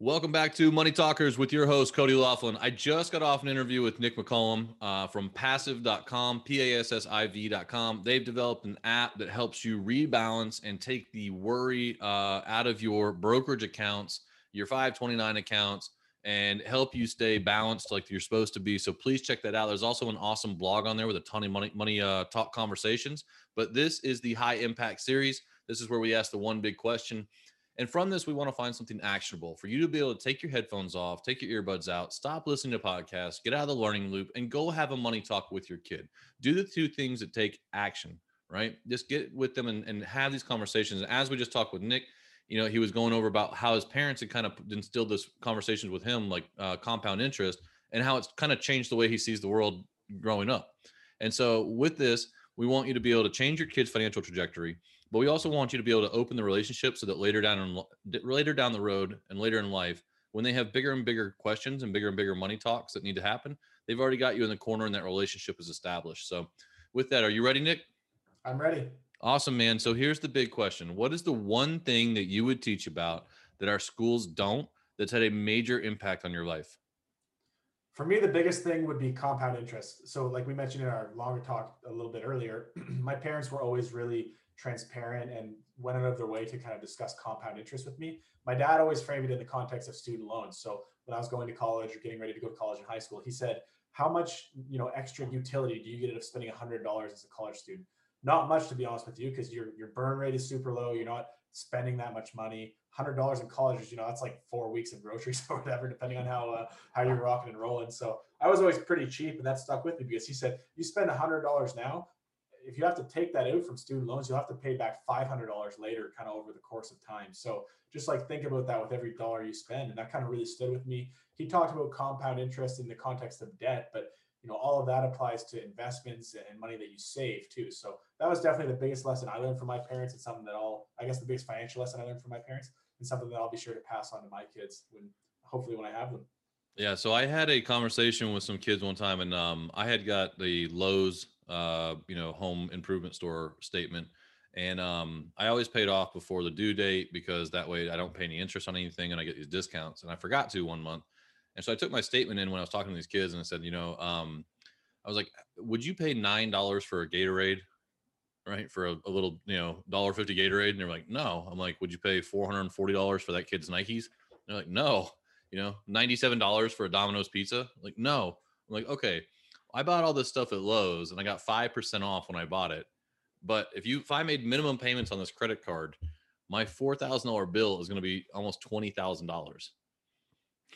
Welcome back to Money Talkers with your host, Cody Laughlin. I just got off an interview with Nick McCollum uh, from passiv.com, P A S S I V.com. They've developed an app that helps you rebalance and take the worry uh, out of your brokerage accounts, your 529 accounts, and help you stay balanced like you're supposed to be. So please check that out. There's also an awesome blog on there with a ton of money, money uh, talk conversations. But this is the high impact series. This is where we ask the one big question and from this, we want to find something actionable for you to be able to take your headphones off, take your earbuds out, stop listening to podcasts, get out of the learning loop, and go have a money talk with your kid. Do the two things that take action, right? Just get with them and, and have these conversations. And As we just talked with Nick, you know, he was going over about how his parents had kind of instilled this conversations with him, like uh, compound interest, and how it's kind of changed the way he sees the world growing up. And so, with this, we want you to be able to change your kid's financial trajectory but we also want you to be able to open the relationship so that later down in, later down the road and later in life, when they have bigger and bigger questions and bigger and bigger money talks that need to happen, they've already got you in the corner and that relationship is established. So, with that, are you ready, Nick? I'm ready. Awesome, man. So here's the big question: What is the one thing that you would teach about that our schools don't that's had a major impact on your life? For me, the biggest thing would be compound interest. So, like we mentioned in our longer talk a little bit earlier, my parents were always really transparent and went out of their way to kind of discuss compound interest with me. My dad always framed it in the context of student loans. So when I was going to college or getting ready to go to college in high school, he said, "How much you know extra utility do you get out of spending hundred dollars as a college student?" Not much, to be honest with you, because your your burn rate is super low. You're not spending that much money. Hundred dollars in college, you know, that's like four weeks of groceries or whatever, depending on how uh, how you're rocking and rolling. So I was always pretty cheap, and that stuck with me because he said, "You spend hundred dollars now, if you have to take that out from student loans, you'll have to pay back $500 later, kind of over the course of time. So just like think about that with every dollar you spend. And that kind of really stood with me. He talked about compound interest in the context of debt, but you know, all of that applies to investments and money that you save too. So that was definitely the biggest lesson I learned from my parents. It's something that I'll, I guess the biggest financial lesson I learned from my parents and something that I'll be sure to pass on to my kids when hopefully when I have them. Yeah. So I had a conversation with some kids one time and um, I had got the Lowe's uh, you know, home improvement store statement. And um, I always paid off before the due date because that way I don't pay any interest on anything and I get these discounts. And I forgot to one month. And so I took my statement in when I was talking to these kids and I said, you know, um, I was like, would you pay $9 for a Gatorade? Right. For a, a little, you know, dollar fifty Gatorade. And they're like, no. I'm like, would you pay $440 for that kid's Nikes? And they're like, no. You know, $97 for a Domino's pizza? I'm like, no. I'm like, okay I bought all this stuff at Lowe's and I got 5% off when I bought it. But if you if I made minimum payments on this credit card, my $4,000 bill is going to be almost $20,000.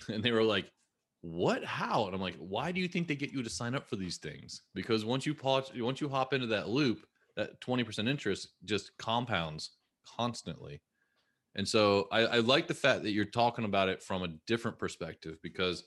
And they were like, "What? How?" And I'm like, "Why do you think they get you to sign up for these things? Because once you pause, once you hop into that loop, that 20% interest just compounds constantly." And so I, I like the fact that you're talking about it from a different perspective because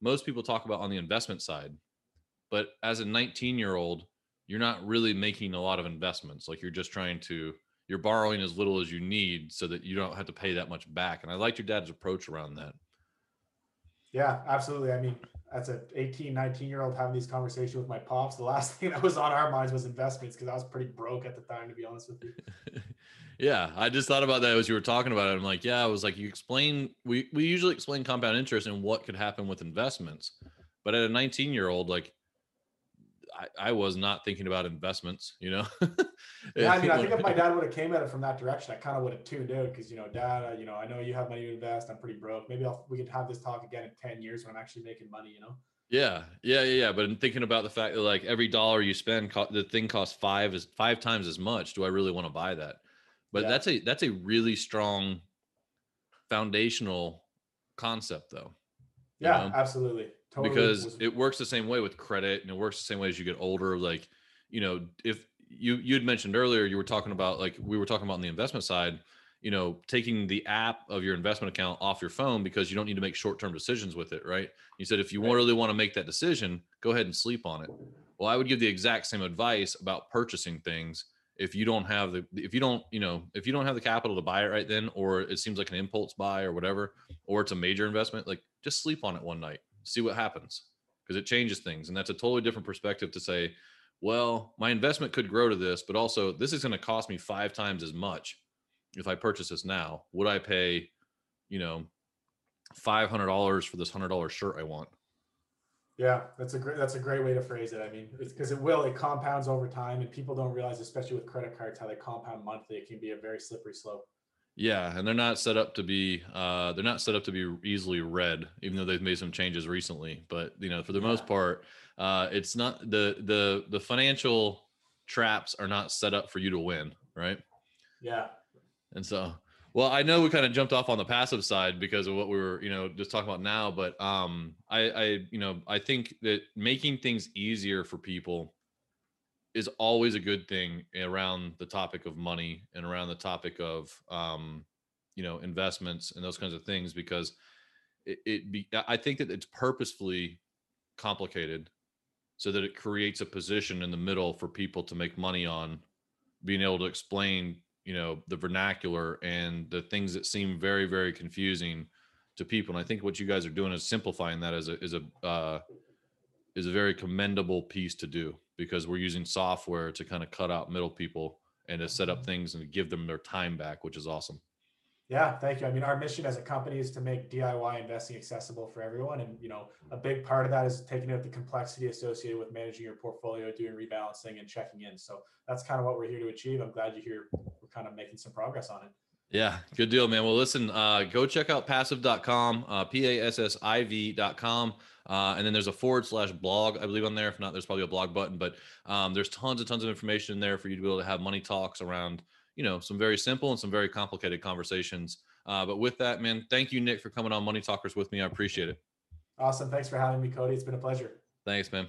most people talk about on the investment side but as a 19 year old, you're not really making a lot of investments. Like you're just trying to, you're borrowing as little as you need so that you don't have to pay that much back. And I liked your dad's approach around that. Yeah, absolutely. I mean, as an 18, 19 year old having these conversations with my pops, the last thing that was on our minds was investments because I was pretty broke at the time, to be honest with you. yeah, I just thought about that as you were talking about it. I'm like, yeah, I was like, you explain, we, we usually explain compound interest and what could happen with investments. But at a 19 year old, like I, I was not thinking about investments, you know. yeah, I mean, I think if my dad would have came at it from that direction, I kind of would have tuned out because you know, dad, you know, I know you have money to invest. I'm pretty broke. Maybe I'll, we could have this talk again in ten years when I'm actually making money. You know. Yeah, yeah, yeah. But in thinking about the fact that like every dollar you spend, the thing costs five is five times as much. Do I really want to buy that? But yeah. that's a that's a really strong foundational concept, though. Yeah, know? absolutely. Totally because it works the same way with credit and it works the same way as you get older. Like, you know, if you you had mentioned earlier, you were talking about like we were talking about on the investment side, you know, taking the app of your investment account off your phone because you don't need to make short-term decisions with it, right? You said if you right. really want to make that decision, go ahead and sleep on it. Well, I would give the exact same advice about purchasing things if you don't have the if you don't you know if you don't have the capital to buy it right then or it seems like an impulse buy or whatever or it's a major investment like just sleep on it one night see what happens because it changes things. And that's a totally different perspective to say, well, my investment could grow to this, but also this is going to cost me five times as much if I purchase this now. Would I pay, you know, five hundred dollars for this hundred dollar shirt I want. Yeah, that's a great that's a great way to phrase it. I mean, because it will it compounds over time, and people don't realize, especially with credit cards, how they compound monthly. It can be a very slippery slope. Yeah, and they're not set up to be uh, they're not set up to be easily read, even though they've made some changes recently. But you know, for the yeah. most part, uh, it's not the the the financial traps are not set up for you to win, right? Yeah. And so, well, I know we kind of jumped off on the passive side because of what we were, you know, just talking about now. But um, I, I, you know, I think that making things easier for people is always a good thing around the topic of money and around the topic of um, you know investments and those kinds of things because it, it be I think that it's purposefully complicated so that it creates a position in the middle for people to make money on being able to explain you know the vernacular and the things that seem very very confusing to people and i think what you guys are doing is simplifying that as a is a uh, is a very commendable piece to do because we're using software to kind of cut out middle people and to set up mm-hmm. things and give them their time back, which is awesome. Yeah, thank you. I mean, our mission as a company is to make DIY investing accessible for everyone. And, you know, a big part of that is taking out the complexity associated with managing your portfolio, doing rebalancing and checking in. So that's kind of what we're here to achieve. I'm glad you hear we're kind of making some progress on it. Yeah, good deal, man. Well, listen, uh, go check out passiv.com, uh, P A S S I V.com. Uh, and then there's a forward slash blog, I believe, on there. If not, there's probably a blog button, but um, there's tons and tons of information in there for you to be able to have money talks around, you know, some very simple and some very complicated conversations. Uh, but with that, man, thank you, Nick, for coming on Money Talkers with me. I appreciate it. Awesome. Thanks for having me, Cody. It's been a pleasure. Thanks, man.